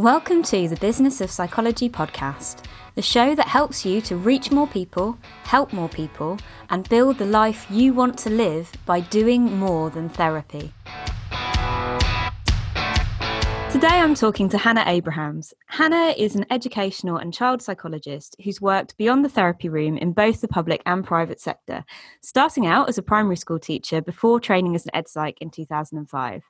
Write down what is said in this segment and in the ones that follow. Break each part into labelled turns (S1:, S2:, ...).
S1: Welcome to the Business of Psychology podcast, the show that helps you to reach more people, help more people, and build the life you want to live by doing more than therapy. Today I'm talking to Hannah Abrahams. Hannah is an educational and child psychologist who's worked beyond the therapy room in both the public and private sector, starting out as a primary school teacher before training as an ed psych in 2005.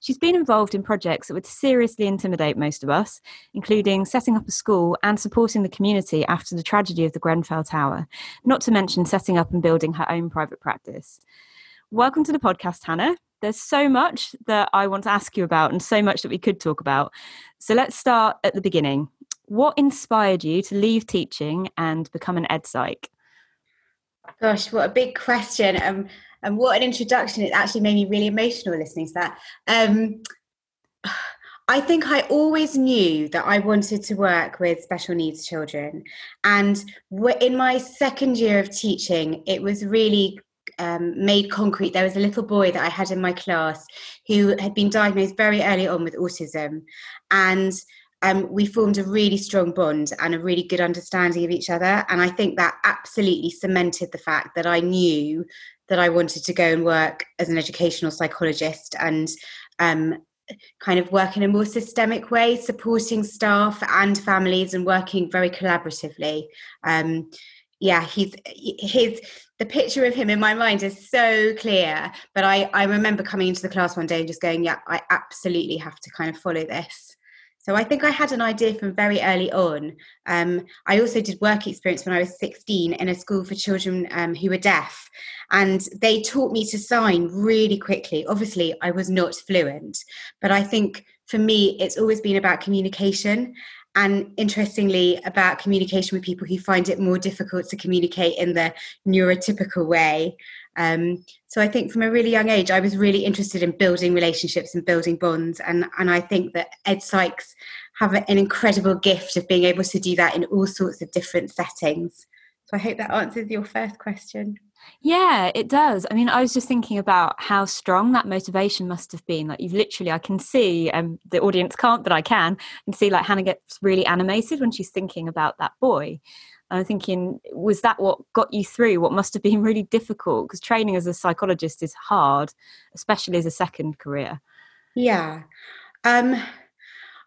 S1: She's been involved in projects that would seriously intimidate most of us, including setting up a school and supporting the community after the tragedy of the Grenfell Tower, not to mention setting up and building her own private practice. Welcome to the podcast, Hannah. There's so much that I want to ask you about and so much that we could talk about. So let's start at the beginning. What inspired you to leave teaching and become an ed psych?
S2: Gosh, what a big question. Um, and what an introduction. It actually made me really emotional listening to that. Um, I think I always knew that I wanted to work with special needs children. And in my second year of teaching, it was really um, made concrete. There was a little boy that I had in my class who had been diagnosed very early on with autism. And um, we formed a really strong bond and a really good understanding of each other. And I think that absolutely cemented the fact that I knew that I wanted to go and work as an educational psychologist and um, kind of work in a more systemic way, supporting staff and families and working very collaboratively. Um, yeah, he's his the picture of him in my mind is so clear. But I I remember coming into the class one day and just going, yeah, I absolutely have to kind of follow this. So I think I had an idea from very early on. Um, I also did work experience when I was 16 in a school for children um, who were deaf, and they taught me to sign really quickly. Obviously, I was not fluent, but I think for me, it's always been about communication. And interestingly, about communication with people who find it more difficult to communicate in the neurotypical way. Um, so I think from a really young age, I was really interested in building relationships and building bonds. And, and I think that ed psychs have an incredible gift of being able to do that in all sorts of different settings. So I hope that answers your first question.
S1: Yeah, it does. I mean, I was just thinking about how strong that motivation must have been. Like, you've literally, I can see, um, the audience can't, but I can, and see like Hannah gets really animated when she's thinking about that boy. I'm thinking, was that what got you through what must have been really difficult? Because training as a psychologist is hard, especially as a second career.
S2: Yeah. Um,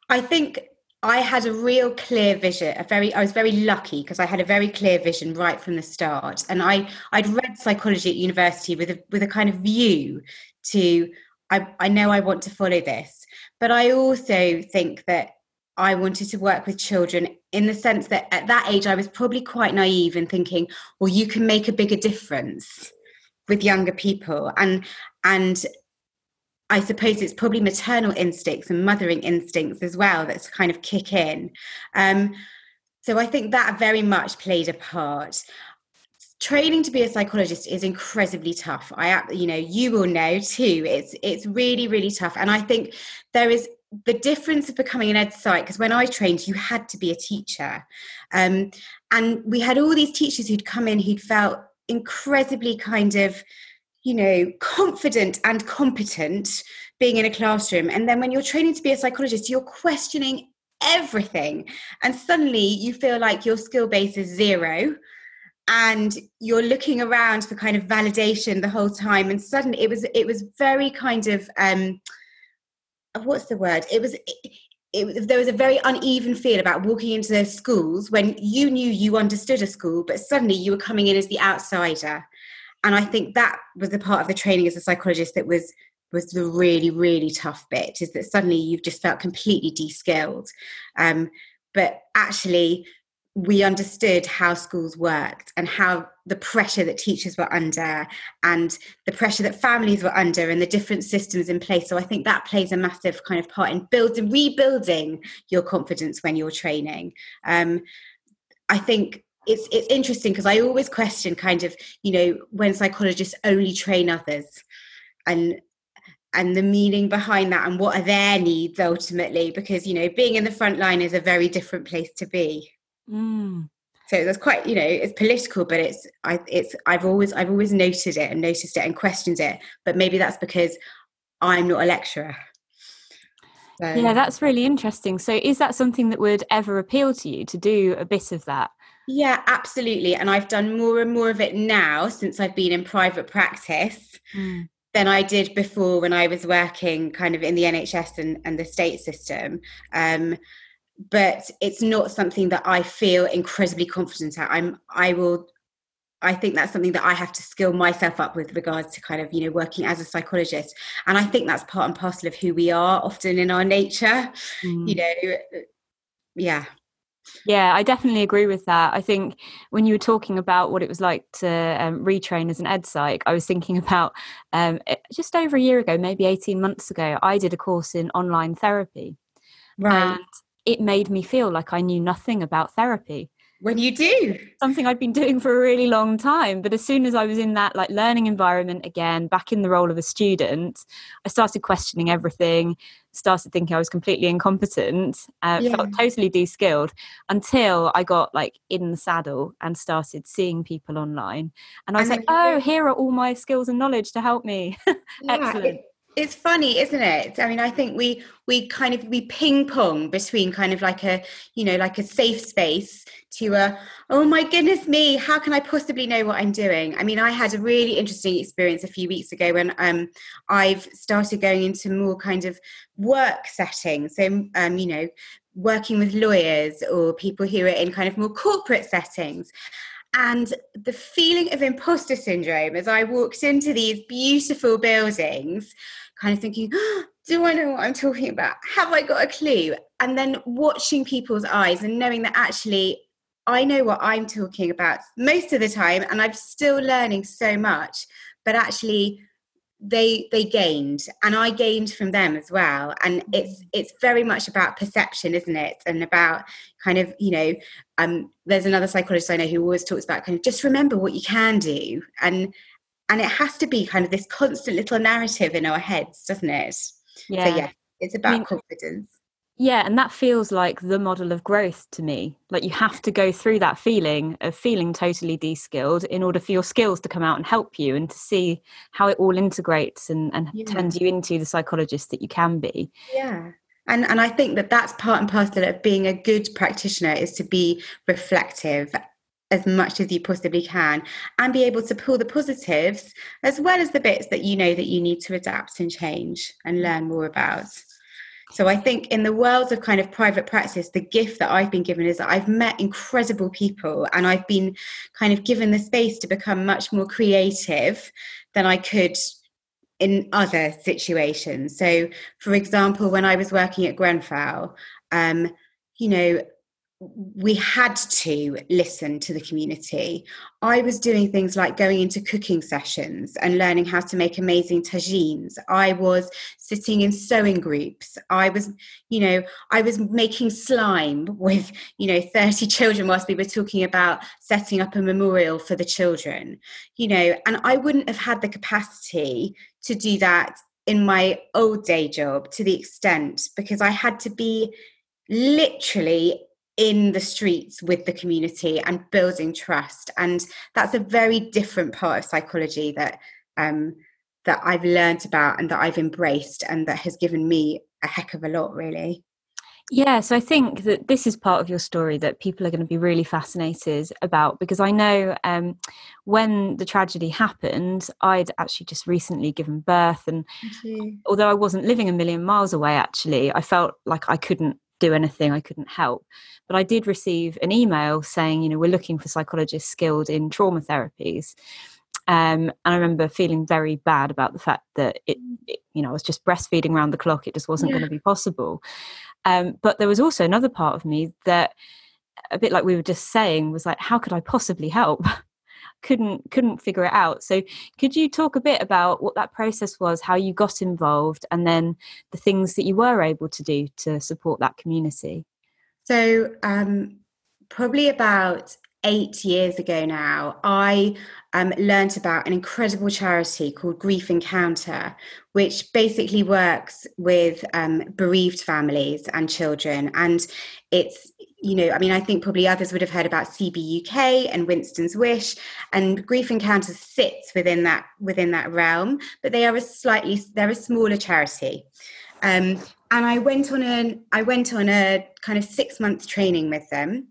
S2: I think I had a real clear vision. A very, I was very lucky because I had a very clear vision right from the start, and I I'd read psychology at university with a with a kind of view to I I know I want to follow this, but I also think that I wanted to work with children in the sense that at that age I was probably quite naive in thinking, well, you can make a bigger difference with younger people. And and I suppose it's probably maternal instincts and mothering instincts as well that's kind of kick in. Um, so I think that very much played a part. Training to be a psychologist is incredibly tough. I, you know, you will know too. It's it's really really tough, and I think there is the difference of becoming an ed psych because when I trained, you had to be a teacher, um, and we had all these teachers who'd come in who'd felt incredibly kind of, you know, confident and competent being in a classroom, and then when you're training to be a psychologist, you're questioning everything, and suddenly you feel like your skill base is zero and you're looking around for kind of validation the whole time. And suddenly it was it was very kind of um what's the word? It was. It, it, there was a very uneven feel about walking into those schools when you knew you understood a school, but suddenly you were coming in as the outsider. And I think that was the part of the training as a psychologist that was was the really really tough bit. Is that suddenly you've just felt completely de-skilled. Um, but actually, we understood how schools worked and how the pressure that teachers were under and the pressure that families were under and the different systems in place. So i think that plays a massive kind of part in building rebuilding your confidence when you're training. Um, i think it's it's interesting because i always question kind of you know when psychologists only train others and and the meaning behind that and what are their needs ultimately because you know being in the front line is a very different place to be Mm. So that's quite, you know, it's political, but it's, I, it's, I've always, I've always noted it and noticed it and questioned it. But maybe that's because I'm not a lecturer.
S1: So, yeah, that's really interesting. So, is that something that would ever appeal to you to do a bit of that?
S2: Yeah, absolutely. And I've done more and more of it now since I've been in private practice mm. than I did before when I was working kind of in the NHS and, and the state system. Um, but it's not something that I feel incredibly confident at. I'm I will I think that's something that I have to skill myself up with regards to kind of, you know, working as a psychologist. And I think that's part and parcel of who we are often in our nature. Mm. You know, yeah.
S1: Yeah, I definitely agree with that. I think when you were talking about what it was like to um, retrain as an ed psych, I was thinking about um, just over a year ago, maybe 18 months ago, I did a course in online therapy. Right. And it made me feel like I knew nothing about therapy.
S2: When you do
S1: something i'd been doing for a really long time but as soon as i was in that like learning environment again back in the role of a student i started questioning everything started thinking i was completely incompetent uh, yeah. felt totally de-skilled until i got like in the saddle and started seeing people online. And i was and like oh here are all my skills and knowledge to help me. Yeah, excellent. it,
S2: it's funny isn't it? I mean i think we we kind of we ping pong between kind of like a you know like a safe space to a oh my goodness me how can i possibly know what i'm doing? I mean i had a really interesting experience a few weeks ago when um i've started going into more kind of work settings. So um you know working with lawyers or people who are in kind of more corporate settings and the feeling of imposter syndrome as I walked into these beautiful buildings, kind of thinking, oh, do I know what I'm talking about? Have I got a clue? And then watching people's eyes and knowing that actually I know what I'm talking about most of the time, and I'm still learning so much, but actually they they gained and i gained from them as well. And it's it's very much about perception isn't it? And about kind of you know um there's another psychologist i know who always talks about kind of just remember what you can do. And and it has to be kind of this constant little narrative in our heads doesn't it? Yeah so yeah. it's about I mean, confidence
S1: yeah, and that feels like the model of growth to me. Like you have to go through that feeling of feeling totally de skilled in order for your skills to come out and help you and to see how it all integrates and, and yeah. turns you into the psychologist that you can be.
S2: Yeah. And, and I think that that's part and parcel of being a good practitioner is to be reflective as much as you possibly can and be able to pull the positives as well as the bits that you know that you need to adapt and change and mm. learn more about. So I think in the world of kind of private practice, the gift that I've been given is that I've met incredible people and I've been kind of given the space to become much more creative than I could in other situations. So, for example, when I was working at Grenfell, um, you know, we had to listen to the community. I was doing things like going into cooking sessions and learning how to make amazing tagines. I was sitting in sewing groups. I was, you know, I was making slime with, you know, 30 children whilst we were talking about setting up a memorial for the children, you know, and I wouldn't have had the capacity to do that in my old day job to the extent because I had to be literally in the streets with the community and building trust. And that's a very different part of psychology that um, that I've learned about and that I've embraced and that has given me a heck of a lot really.
S1: Yeah, so I think that this is part of your story that people are going to be really fascinated about because I know um, when the tragedy happened, I'd actually just recently given birth, and although I wasn't living a million miles away, actually, I felt like I couldn't do anything, I couldn't help. But I did receive an email saying, you know, we're looking for psychologists skilled in trauma therapies. Um, and I remember feeling very bad about the fact that it, it you know, I was just breastfeeding around the clock. It just wasn't yeah. going to be possible. Um, but there was also another part of me that, a bit like we were just saying, was like, how could I possibly help? couldn't couldn't figure it out. So could you talk a bit about what that process was how you got involved and then the things that you were able to do to support that community?
S2: So um, probably about eight years ago now, I um, learned about an incredible charity called Grief Encounter, which basically works with um, bereaved families and children. And it's, you know, I mean, I think probably others would have heard about CBUK and Winston's Wish, and Grief Encounter sits within that within that realm, but they are a slightly they're a smaller charity. Um, and I went on a I went on a kind of six month training with them,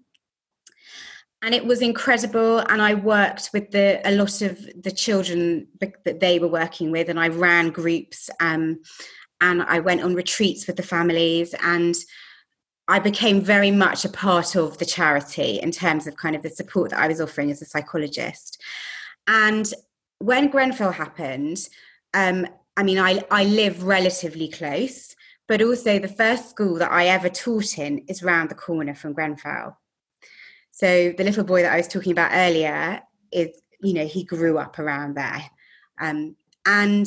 S2: and it was incredible. And I worked with the a lot of the children that they were working with, and I ran groups, um, and I went on retreats with the families, and I became very much a part of the charity in terms of kind of the support that I was offering as a psychologist. And when Grenfell happened, um, I mean, I, I live relatively close, but also the first school that I ever taught in is round the corner from Grenfell. So the little boy that I was talking about earlier is, you know, he grew up around there. Um, and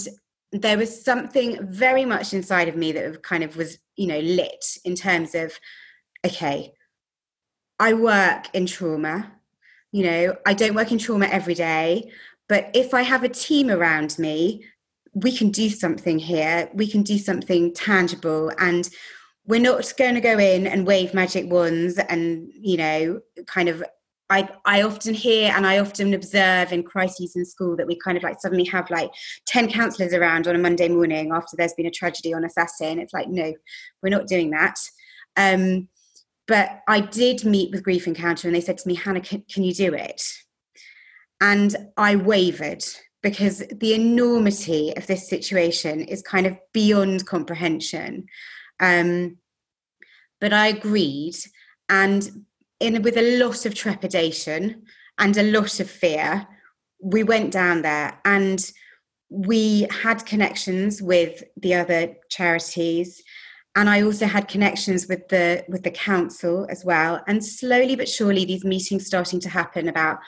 S2: there was something very much inside of me that kind of was, you know, lit in terms of, okay, I work in trauma. You know, I don't work in trauma every day, but if I have a team around me we can do something here we can do something tangible and we're not going to go in and wave magic wands and you know kind of I, I often hear and I often observe in crises in school that we kind of like suddenly have like 10 counsellors around on a Monday morning after there's been a tragedy on a Saturday. And it's like, no, we're not doing that. Um, but I did meet with Grief Encounter and they said to me, Hannah, can, can you do it? And I wavered because the enormity of this situation is kind of beyond comprehension. Um, but I agreed, and in with a lot of trepidation and a lot of fear, we went down there and we had connections with the other charities and i also had connections with the with the council as well and slowly but surely these meetings starting to happen about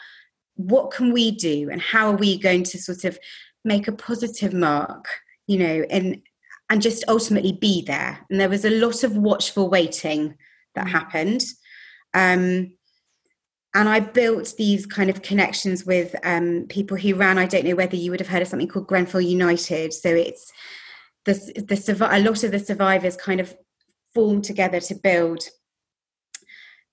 S2: what can we do and how are we going to sort of make a positive mark you know and and just ultimately be there and there was a lot of watchful waiting that mm. happened um, and I built these kind of connections with um, people who ran. I don't know whether you would have heard of something called Grenfell United. So it's the the a lot of the survivors kind of formed together to build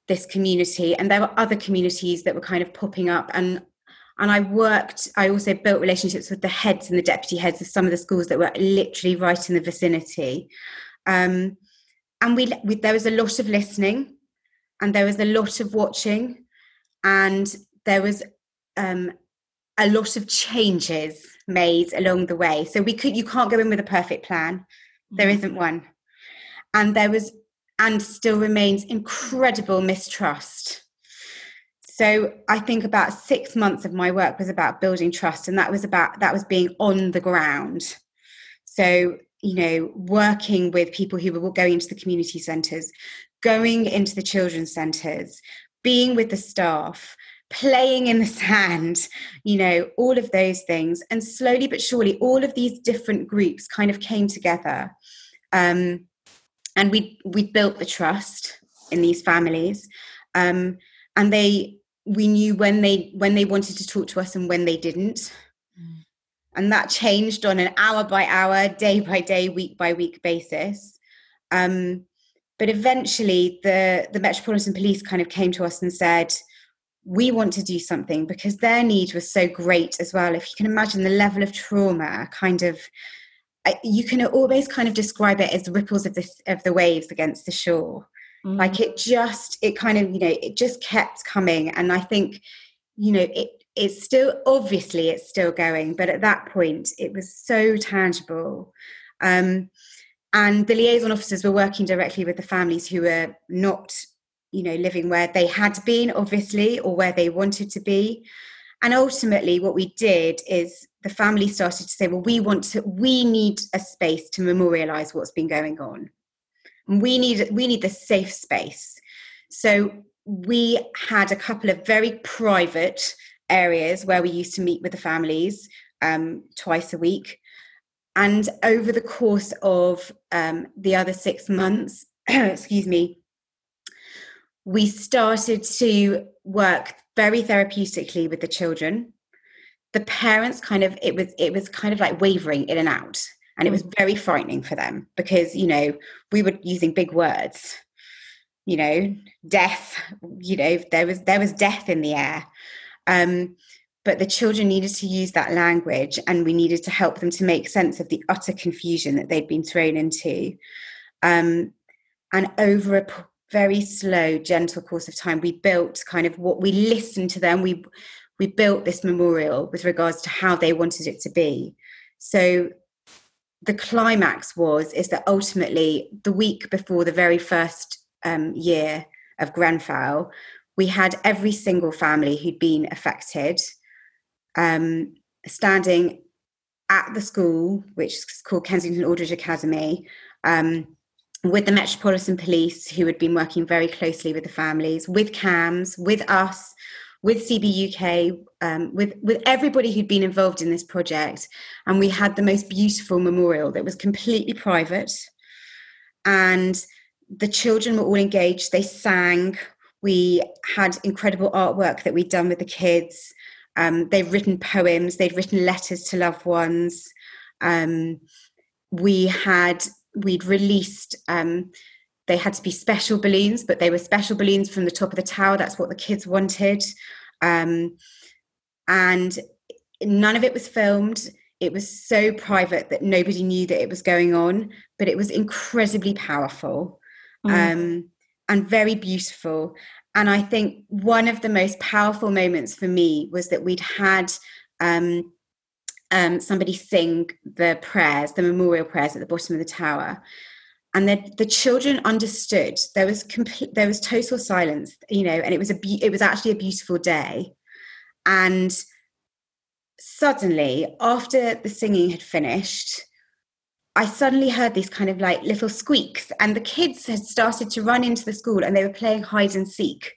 S2: this community and there were other communities that were kind of popping up and and I worked I also built relationships with the heads and the deputy heads of some of the schools that were literally right in the vicinity um, and we, we there was a lot of listening and there was a lot of watching and there was um, a lot of changes made along the way so we could you can't go in with a perfect plan there mm-hmm. isn't one and there was and still remains incredible mistrust. So I think about six months of my work was about building trust, and that was about that was being on the ground. So you know, working with people who were going into the community centres, going into the children's centres, being with the staff, playing in the sand, you know, all of those things. And slowly but surely, all of these different groups kind of came together. Um, and we we built the trust in these families um, and they we knew when they when they wanted to talk to us and when they didn't. Mm. and that changed on an hour by hour day by day week by week basis. Um, but eventually the the metropolitan police kind of came to us and said we want to do something because their need was so great as well. If you can imagine the level of trauma kind of you can always kind of describe it as the ripples of this of the waves against the shore mm. like it just it kind of you know it just kept coming and i think you know it it's still obviously it's still going but at that point it was so tangible. Um, and the liaison officers were working directly with the families who were not you know living where they had been obviously or where they wanted to be. And ultimately what we did is the family started to say well we want to we need a space to memorialize what's been going on we need we need the safe space. So we had a couple of very private areas where we used to meet with the families um, twice a week. And over the course of um, the other six months excuse me we started to work very therapeutically with the children. The parents kind of it was it was kind of like wavering in and out and it was mm. very frightening for them because you know we were using big words you know death you know there was there was death in the air. Um but the children needed to use that language and we needed to help them to make sense of the utter confusion that they'd been thrown into. Um, and over a very slow gentle course of time we built kind of what we listened to them. We we built this memorial with regards to how they wanted it to be. So the climax was is that ultimately the week before the very first um, year of Grenfell, we had every single family who'd been affected um, standing at the school, which is called Kensington Aldridge Academy, um, with the Metropolitan Police, who had been working very closely with the families, with CAMHS, with us, with CBUK, um, with with everybody who'd been involved in this project, and we had the most beautiful memorial that was completely private, and the children were all engaged. They sang. We had incredible artwork that we'd done with the kids. Um, they've written poems, they'd written letters to loved ones. Um, we had we'd released um, they had to be special balloons, but they were special balloons from the top of the tower. That's what the kids wanted. Um, and none of it was filmed. It was so private that nobody knew that it was going on, but it was incredibly powerful mm. um, and very beautiful. And I think one of the most powerful moments for me was that we'd had um, um, somebody sing the prayers, the memorial prayers at the bottom of the tower. And the, the children understood. There was complete, there was total silence, you know, and it was a be- it was actually a beautiful day. And suddenly, after the singing had finished, I suddenly heard these kind of like little squeaks, and the kids had started to run into the school and they were playing hide and seek.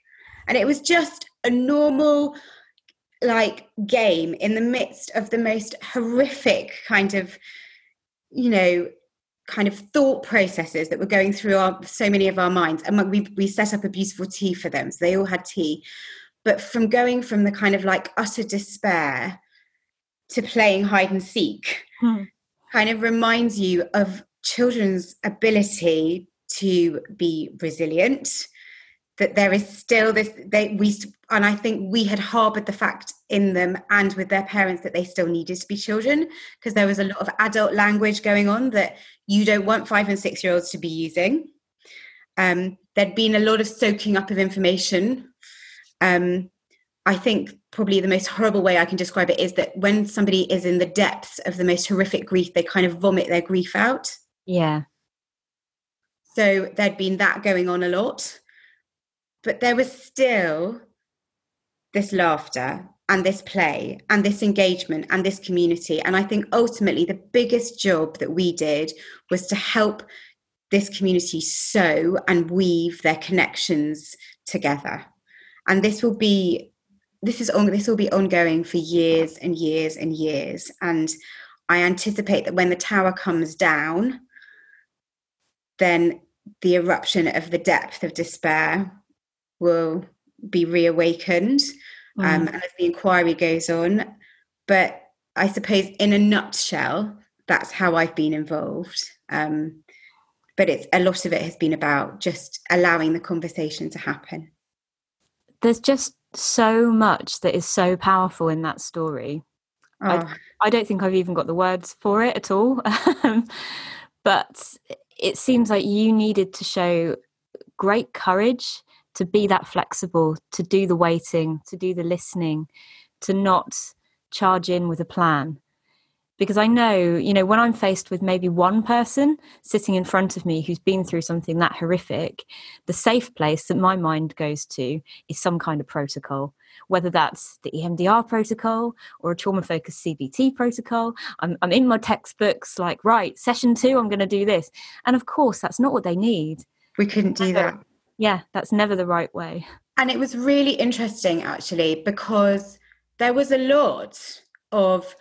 S2: And it was just a normal, like, game in the midst of the most horrific kind of, you know, kind of thought processes that were going through our so many of our minds. And we, we set up a beautiful tea for them. So they all had tea. But from going from the kind of like utter despair to playing hide and seek, hmm kind of reminds you of children's ability to be resilient that there is still this they we and i think we had harbored the fact in them and with their parents that they still needed to be children because there was a lot of adult language going on that you don't want five and six year olds to be using um, there'd been a lot of soaking up of information um, I think probably the most horrible way I can describe it is that when somebody is in the depths of the most horrific grief, they kind of vomit their grief out.
S1: Yeah.
S2: So there'd been that going on a lot. But there was still this laughter and this play and this engagement and this community. And I think ultimately the biggest job that we did was to help this community sew and weave their connections together. And this will be this is on this will be ongoing for years and years and years and i anticipate that when the tower comes down then the eruption of the depth of despair will be reawakened mm. um, as the inquiry goes on but i suppose in a nutshell that's how i've been involved um, but it's a lot of it has been about just allowing the conversation to happen
S1: there's just so much that is so powerful in that story. Oh. I, I, don't think I've even got the words for it at all. but it seems like you needed to show great courage to be that flexible, to do the waiting, to do the listening, to not charge in with a plan because I know, you know, when I'm faced with maybe one person sitting in front of me who's been through something that horrific, the safe place that my mind goes to is some kind of protocol, whether that's the EMDR protocol or a trauma focused CBT protocol. I'm, I'm in my textbooks, like, right, session two, I'm going to do this. And of course, that's not what they need.
S2: We couldn't do that.
S1: Yeah, that's never the right way.
S2: And it was really interesting, actually, because there was a lot of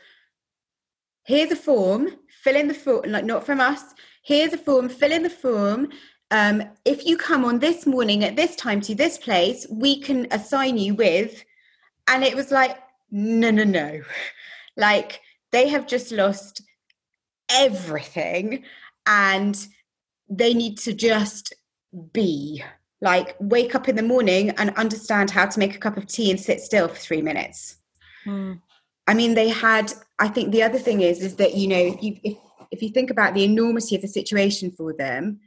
S2: here's a form, fill in the form, like not from us. Here's a form, fill in the form. Um, if you come on this morning at this time to this place, we can assign you with. And it was like, no, no, no. Like they have just lost everything and they need to just be like wake up in the morning and understand how to make a cup of tea and sit still for three minutes Mm. I mean, they had. I think the other thing is, is that you know, if you if if you think about the enormity of the situation for them,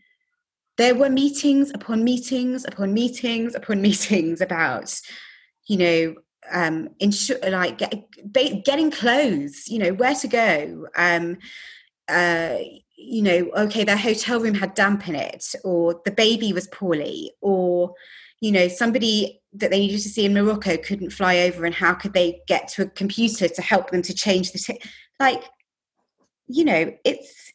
S2: there were meetings upon meetings upon meetings upon meetings about, you know, um, insure like get, getting clothes, you know, where to go. Um, uh, you know, okay, their hotel room had damp in it, or the baby was poorly, or you know, somebody that they needed to see in Morocco couldn't fly over, and how could they get to a computer to help them to change the t- like, you know, it's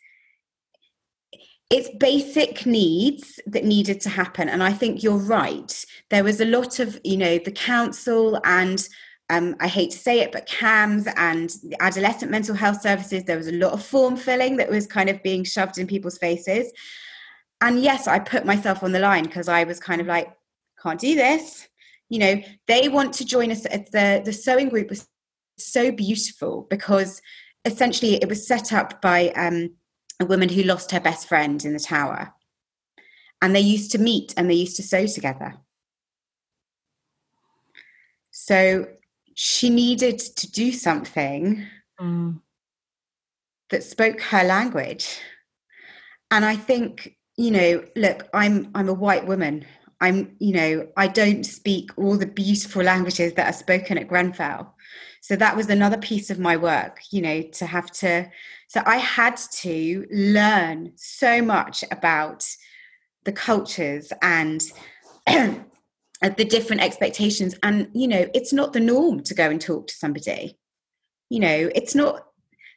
S2: it's basic needs that needed to happen, and I think you're right. There was a lot of you know the council and um, I hate to say it, but CAMHS and the adolescent mental health services, there was a lot of form filling that was kind of being shoved in people's faces. And yes, I put myself on the line because I was kind of like, can't do this. You know, they want to join us. The, the sewing group was so beautiful because essentially it was set up by um, a woman who lost her best friend in the tower. And they used to meet and they used to sew together. So she needed to do something mm. that spoke her language. And i think you know look i'm i'm a white woman. I'm you know i don't speak all the beautiful languages that are spoken at grenfell. So that was another piece of my work you know to have to so i had to learn so much about the cultures and the different expectations. And you know it's not the norm to go and talk to somebody. You know it's not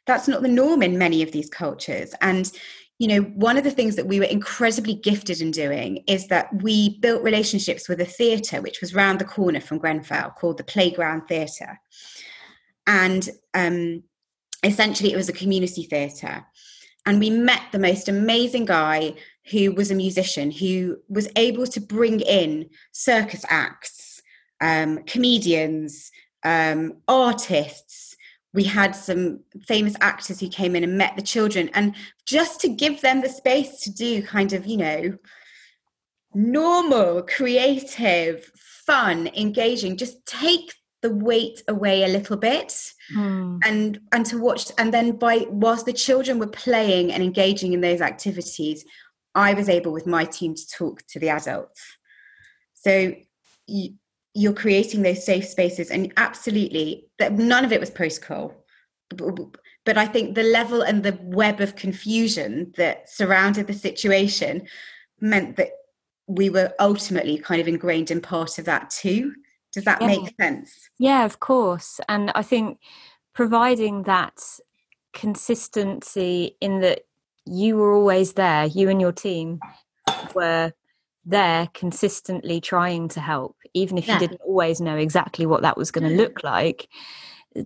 S2: that's not the norm in many of these cultures. And you know one of the things that we were incredibly gifted in doing is that we built relationships with a theatre which was round the corner from grenfell called the playground theatre. And um, essentially it was a community theatre. And we met the most amazing guy who was a musician who was able to bring in circus acts, um, comedians, um, artists. We had some famous actors who came in and met the children, and just to give them the space to do kind of, you know, normal, creative, fun, engaging, just take the weight away a little bit mm. and and to watch and then by whilst the children were playing and engaging in those activities I was able with my team to talk to the adults. So you, you're creating those safe spaces, and absolutely, none of it was protocol. But I think the level and the web of confusion that surrounded the situation meant that we were ultimately kind of ingrained in part of that too. Does that yeah. make sense?
S1: Yeah, of course. And I think providing that consistency in that you were always there, you and your team were there consistently trying to help, even if yeah. you didn't always know exactly what that was going to mm. look like.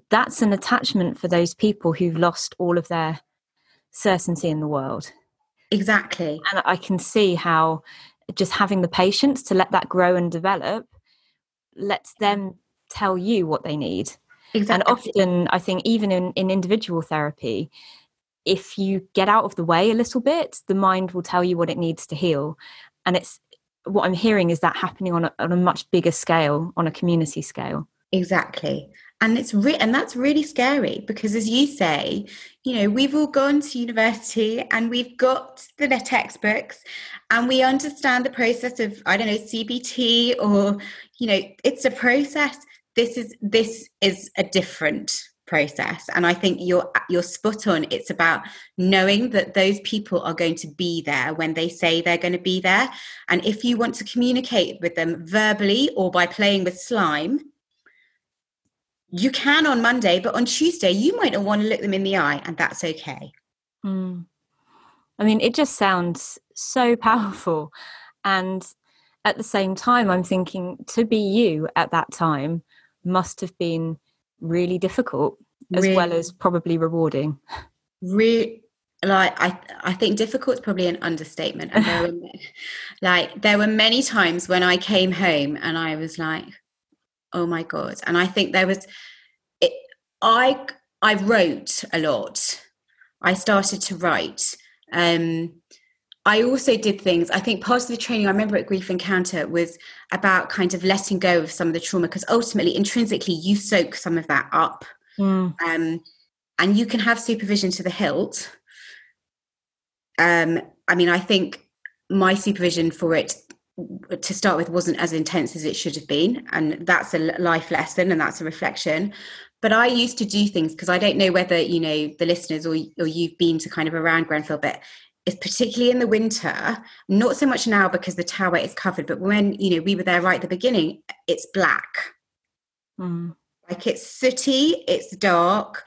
S1: That's an attachment for those people who've lost all of their certainty in the world.
S2: Exactly.
S1: And I can see how just having the patience to let that grow and develop lets them tell you what they need. Exactly. And often, I think, even in, in individual therapy, if you get out of the way a little bit, the mind will tell you what it needs to heal. And it's what I'm hearing is that happening on a, on a much bigger scale, on a community scale.
S2: Exactly. And it's re- and that's really scary because as you say, you know, we've all gone to university and we've got the textbooks and we understand the process of, I don't know, CBT or, you know, it's a process. This is this is a different process. And i think you're you're spot on. It's about knowing that those people are going to be there when they say they're going to be there. And if you want to communicate with them verbally or by playing with slime you can on monday but on tuesday you might not want to look them in the eye and that's okay. Mm.
S1: i mean it just sounds so powerful. And at the same time i'm thinking to be you at that time must have been really difficult as really, well as probably rewarding.
S2: Really like i i think difficult is probably an understatement. And there were, like there were many times when i came home and i was like oh my god. And i think there was it i i wrote a lot. I started to write um I also did things. I think part of the training I remember at Grief Encounter was about kind of letting go of some of the trauma because ultimately, intrinsically, you soak some of that up. Mm. Um, and you can have supervision to the hilt. Um, I mean, I think my supervision for it to start with wasn't as intense as it should have been. And that's a life lesson and that's a reflection. But I used to do things because I don't know whether, you know, the listeners or, or you've been to kind of around Grenfell, but is particularly in the winter, not so much now because the tower is covered, but when you know we were there right at the beginning, it's black. Mm. Like it's sooty, it's dark,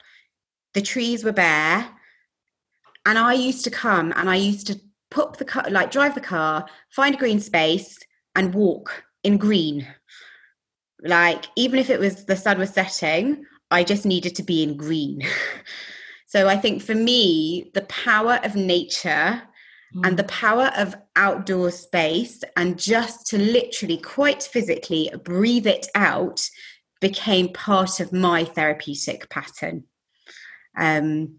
S2: the trees were bare. And I used to come and I used to put the car like drive the car, find a green space, and walk in green. Like even if it was the sun was setting, I just needed to be in green. So I think for me, the power of nature mm. and the power of outdoor space and just to literally quite physically breathe it out became part of my therapeutic pattern. Um,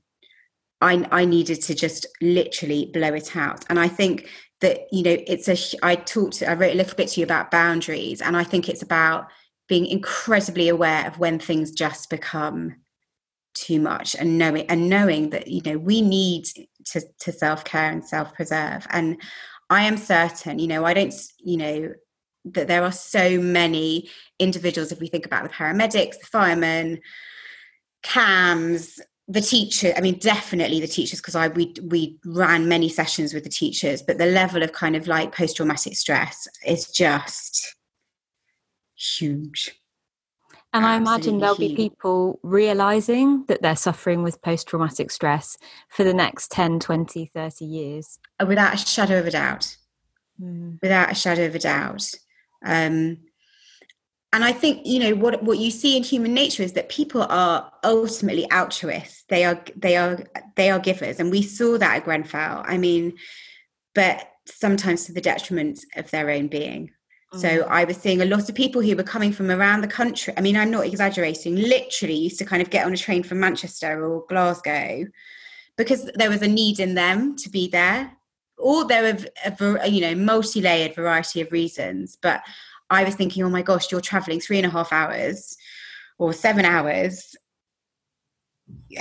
S2: I, I needed to just literally blow it out. And I think that, you know, it's a, I talked, I wrote a little bit to you about boundaries, and I think it's about being incredibly aware of when things just become too much and knowing and knowing that you know we need to to self-care and self-preserve. And i am certain you know i don't you know that there are so many individuals if we think about the paramedics the firemen CAMHS the teacher i mean definitely the teachers because i we we ran many sessions with the teachers but the level of kind of like post-traumatic stress is just huge
S1: and I imagine there'll be people realizing that they're suffering with post traumatic stress for the next 10, 20, 30 years.
S2: Uh, without a shadow of a doubt. Mm. Without a shadow of a doubt. Um, and I think you know what what you see in human nature is that people are ultimately altruists. They are they are they are givers, and we saw that at Grenfell. I mean, but sometimes to the detriment of their own being. So mm. I was seeing a lot of people who were coming from around the country. I mean, I'm not exaggerating, literally used to kind of get on a train from Manchester or Glasgow because there was a need in them to be there. Or there were, a, you know, multi layered variety of reasons. But I was thinking, oh my gosh, you're traveling three and a half hours or seven hours.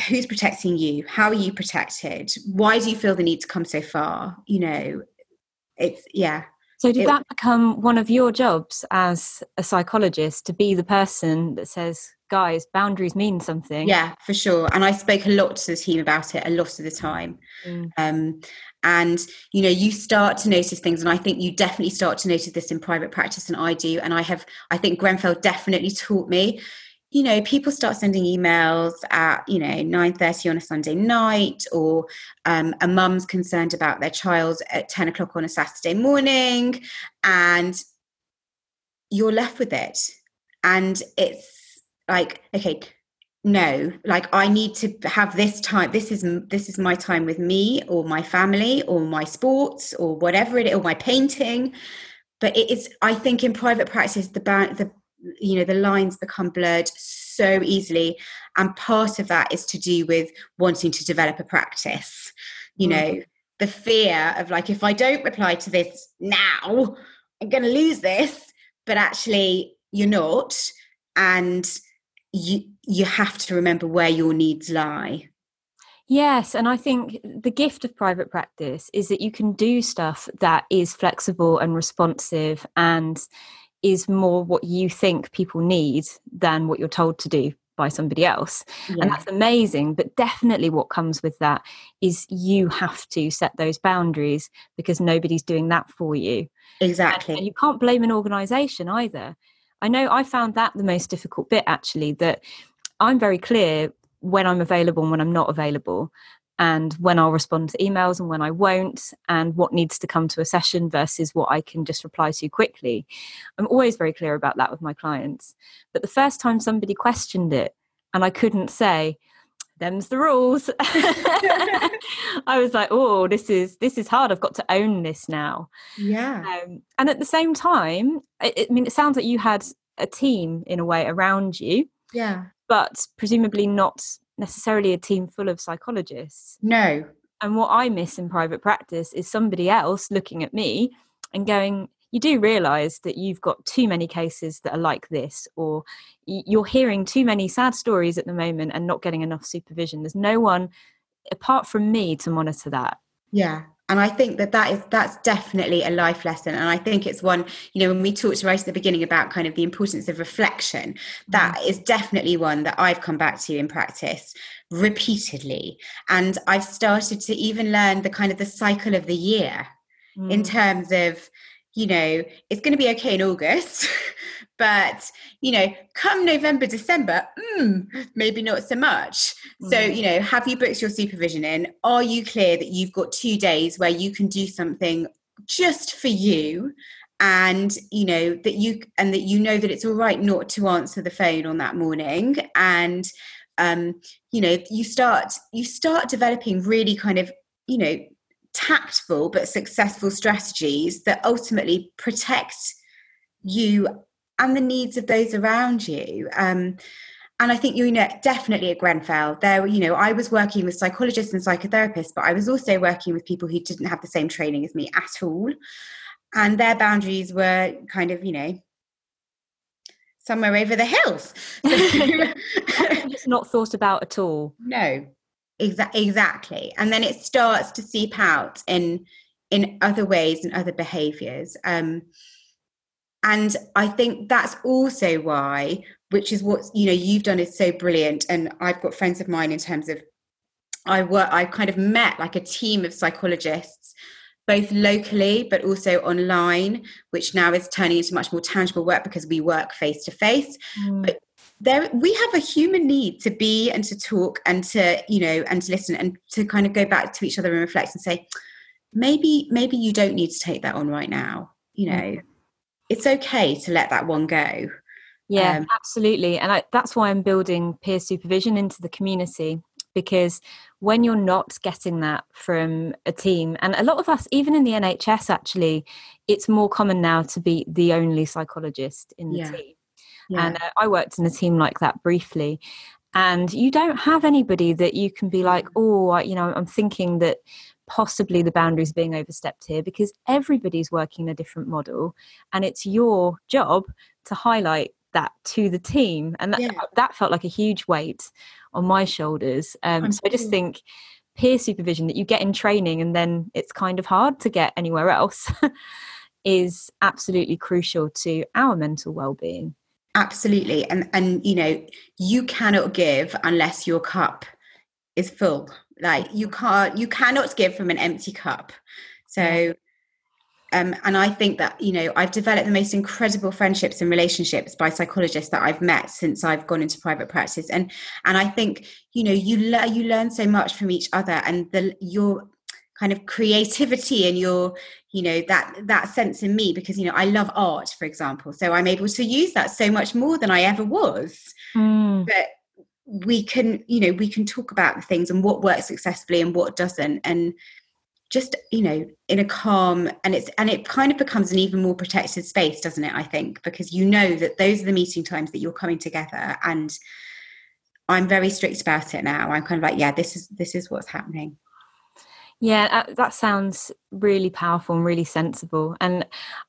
S2: Who's protecting you? How are you protected? Why do you feel the need to come so far? You know, it's, yeah,
S1: so, did it, that become one of your jobs as a psychologist to be the person that says, guys, boundaries mean something?
S2: Yeah, for sure. And I spoke a lot to the team about it a lot of the time. Mm. Um, and you know you start to notice things and i think you definitely start to notice this in private practice and i do and i have i think grenfell definitely taught me you know people start sending emails at you know 9.30 on a sunday night or um, a mum's concerned about their child at 10 o'clock on a saturday morning and you're left with it. And it's like okay no like i need to have this time this is this is my time with me or my family or my sports or whatever it or my painting. But it is i think in private practice the the you know the lines become blurred so easily. And part of that is to do with wanting to develop a practice you know. Mm. the fear of like if i don't reply to this now i'm going to lose this. But actually you're not. And you you have to remember where your needs lie.
S1: Yes, and I think the gift of private practice is that you can do stuff that is flexible and responsive and is more what you think people need than what you're told to do by somebody else. Yeah. And that's amazing. But definitely what comes with that is you have to set those boundaries because nobody's doing that for you.
S2: Exactly.
S1: And you can't blame an organization either. I know I found that the most difficult bit actually, that I'm very clear when I'm available and when I'm not available and when I'll respond to emails and when I won't, and what needs to come to a session versus what I can just reply to quickly. I'm always very clear about that with my clients. But the first time somebody questioned it and I couldn't say, them's the rules. I was like oh this is this is hard. I've got to own this now.
S2: Yeah.
S1: Um, and at the same time I, I mean it sounds like you had a team in a way around you.
S2: Yeah.
S1: But presumably not necessarily a team full of psychologists.
S2: No.
S1: And what I miss in private practice is somebody else looking at me and going, you do realize that you've got too many cases that are like this, or you're hearing too many sad stories at the moment and not getting enough supervision. There's no one apart from me to monitor that.
S2: Yeah, and i think that that is that's definitely a life lesson and i think it's one you know when we talked right at the beginning about kind of the importance of reflection that mm. is definitely one that i've come back to in practice repeatedly and i've started to even learn the kind of the cycle of the year mm. in terms of you know it's going to be okay in august but you know come november december mm, maybe not so much. Mm. so you know have you booked your supervision in? Are you clear that you've got two days where you can do something just for you and you know that you and that you know that it's all right not to answer the phone on that morning? And um you know you start you start developing really kind of you know tactful but successful strategies that ultimately protect you and the needs of those around you. Um, and I think you know definitely at Grenfell, there you know I was working with psychologists and psychotherapists, but I was also working with people who didn't have the same training as me at all, and their boundaries were kind of you know somewhere over the hills.
S1: it's not thought about at all.
S2: No, exa- exactly. And then it starts to seep out in in other ways and other behaviours. Um, and i think that's also why which is what you know you've done is so brilliant. And i've got friends of mine in terms of i work I've kind of met like a team of psychologists both locally but also online which now is turning into much more tangible work because we work face to face but there we have a human need to be and to talk and to you know and to listen and to kind of go back to each other and reflect and say maybe maybe you don't need to take that on right now you know? Mm it's okay to let that one go.
S1: Yeah, um, absolutely. And I, that's why I'm building peer supervision into the community because when you're not getting that from a team, and a lot of us, even in the NHS, actually, it's more common now to be the only psychologist in the yeah. team. Yeah. And uh, I worked in a team like that briefly. And you don't have anybody that you can be like, oh, you know, I'm thinking that possibly the boundaries being overstepped here because everybody's working a different model and it's your job to highlight that to the team. And that, yeah. that felt like a huge weight on my shoulders. Um, so i just think peer supervision that you get in training and then it's kind of hard to get anywhere else is absolutely crucial to our mental well-being.
S2: Absolutely. And and you know you cannot give unless your cup is full like you can't you cannot give from an empty cup so um, and I think that you know I've developed the most incredible friendships and relationships by psychologists that I've met since I've gone into private practice, and and I think you know you learn you learn so much from each other, and the your kind of creativity and your you know that that sense in me because you know I love art, for example, so I'm able to use that so much more than I ever was. Mm. But we can you know we can talk about the things and what works successfully and what doesn't and just you know in a calm and it's and it kind of becomes an even more protected space doesn't it i think? Because you know that those are the meeting times that you're coming together and i'm very strict about it now. I'm kind of like yeah this is this is what's happening
S1: yeah, uh, that sounds really powerful and really sensible. And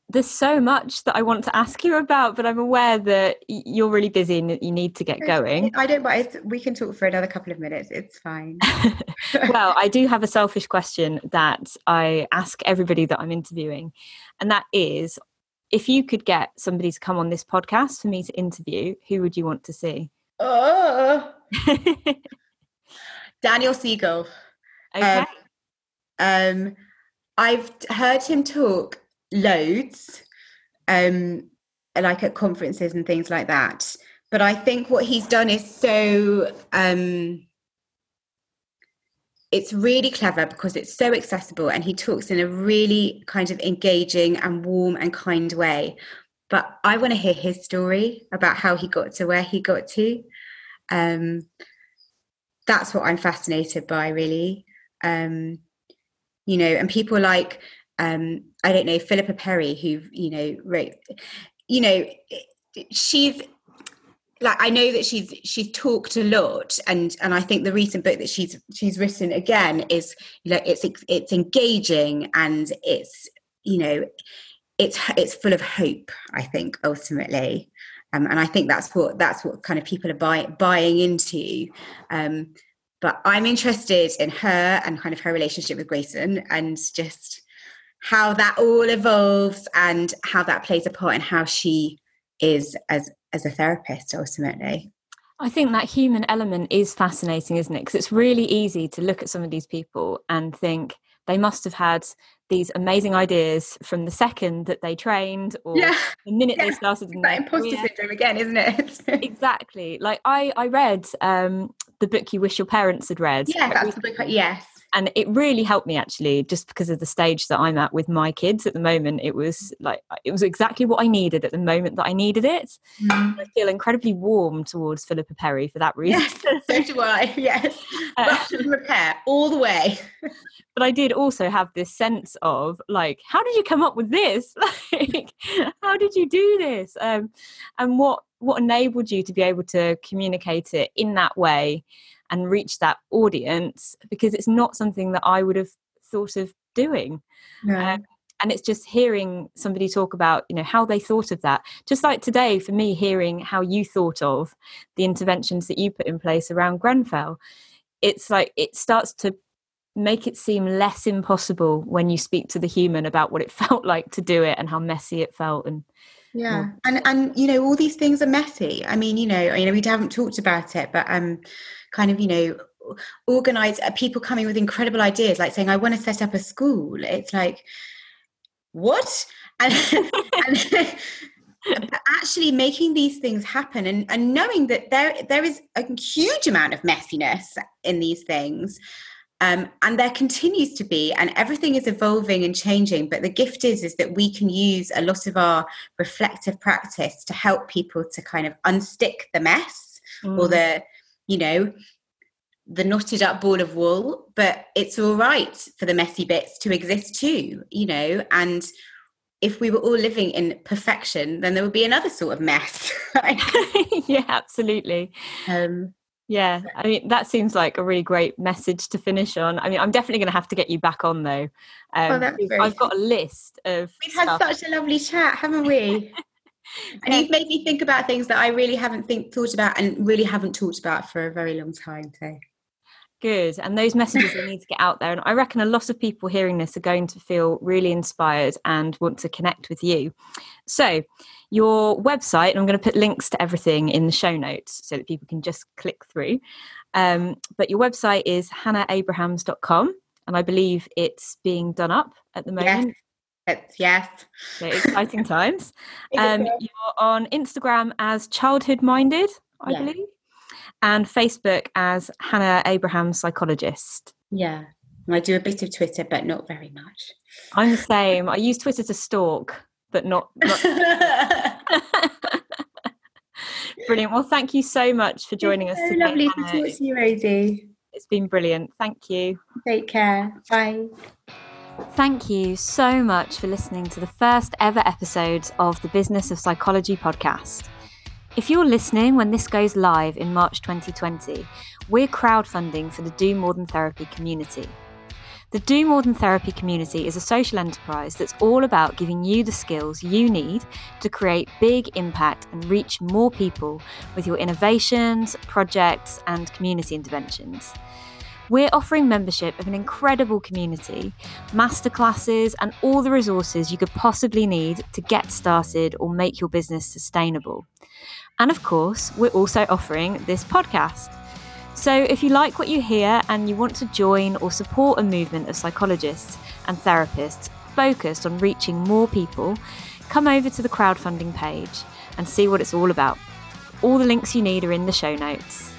S1: there's so much that I want to ask you about, but I'm aware that you're really busy and you need to get going.
S2: I don't, but we can talk for another couple of minutes. It's fine.
S1: well, I do have a selfish question that I ask everybody that I'm interviewing, and that is if you could get somebody to come on this podcast for me to interview, who would you want to see?
S2: Oh, Daniel Siegel.
S1: Okay. Um,
S2: um, I've heard him talk loads, um, like at conferences and things like that. But I think what he's done is so um, it's really clever because it's so accessible and he talks in a really kind of engaging and warm and kind way. But I want to hear his story about how he got to where he got to. Um, that's what I'm fascinated by, really. Um, you know, and people like um, I don't know Philippa Perry, who you know wrote, you know, she's like I know that she's she's talked a lot, and and I think the recent book that she's she's written again is you know it's it's engaging and it's you know it's it's full of hope. I think ultimately, um, and I think that's what that's what kind of people are buy, buying into. Um, but I'm interested in her and kind of her relationship with Grayson and just how that all evolves and how that plays a part in how she is as as a therapist ultimately.
S1: I think that human element is fascinating, isn't it? Because it's really easy to look at some of these people and think they must have had these amazing ideas from the second that they trained or yeah. the minute yeah. they started in
S2: that imposter career. syndrome again isn't it
S1: exactly like i i read um the book you wish your parents had read
S2: yeah that's the book yes
S1: and it really helped me actually just because of the stage that i'm at with my kids at the moment. It was like it was exactly what i needed at the moment that i needed it. Mm. i feel incredibly warm towards philippa perry for that reason.
S2: Yes, so do i yes. Uh, repair all the way.
S1: but i did also have this sense of like how did you come up with this? Like how did you do this? Um, and what what enabled you to be able to communicate it in that way and reach that audience because it's not something that I would have thought of doing. No. Um, and it's just hearing somebody talk about you know how they thought of that just like today for me hearing how you thought of the interventions that you put in place around grenfell it's like it starts to make it seem less impossible when you speak to the human about what it felt like to do it and how messy it felt and
S2: yeah. And and you know all these things are messy. I mean you know you know we haven't talked about it but um kind of you know organize uh, people coming with incredible ideas like saying i want to set up a school. It's like what? And, and actually making these things happen and, and knowing that there there is a huge amount of messiness in these things um, and there continues to be and everything is evolving and changing but the gift is is that we can use a lot of our reflective practice to help people to kind of unstick the mess mm. or the you know the knotted up ball of wool but it's all right for the messy bits to exist too you know? And if we were all living in perfection then there would be another sort of mess
S1: yeah absolutely. Um yeah i mean that seems like a really great message to finish on i mean i'm definitely going to have to get you back on though oh, um, oh, i've got a list of
S2: we've stuff. had such a lovely chat haven't we and you've made me think about things that I really haven't think thought about and really haven't talked about for a very long time. So
S1: good. And those messages that need to get out there. And I reckon a lot of people hearing this are going to feel really inspired and want to connect with you. So your website, and I'm going to put links to everything in the show notes so that people can just click through. Um, but your website is hannahabrahams.com. And I believe it's being done up at the moment.
S2: Yes. It's, yes.
S1: So exciting times. Um, you're on Instagram as Childhood Minded, I yeah. believe, and Facebook as Hannah Abrahams Psychologist.
S2: Yeah. I do a bit of Twitter, but not very much.
S1: I'm the same. I use Twitter to stalk, but not. not... brilliant. Well, thank you so much for joining
S2: it's
S1: us
S2: so today. Lovely Hannah. to talk to you, Rosie.
S1: It's been brilliant. Thank you.
S2: Take care. Bye.
S1: Thank you so much for listening to the first ever episode of the Business of Psychology podcast. If you're listening when this goes live in March 2020, we're crowdfunding for the Do More Than Therapy community. The Do More Than Therapy community is a social enterprise that's all about giving you the skills you need to create big impact and reach more people with your innovations, projects, and community interventions. We're offering membership of an incredible community, masterclasses, and all the resources you could possibly need to get started or make your business sustainable. And of course, we're also offering this podcast. So if you like what you hear and you want to join or support a movement of psychologists and therapists focused on reaching more people, come over to the crowdfunding page and see what it's all about. All the links you need are in the show notes.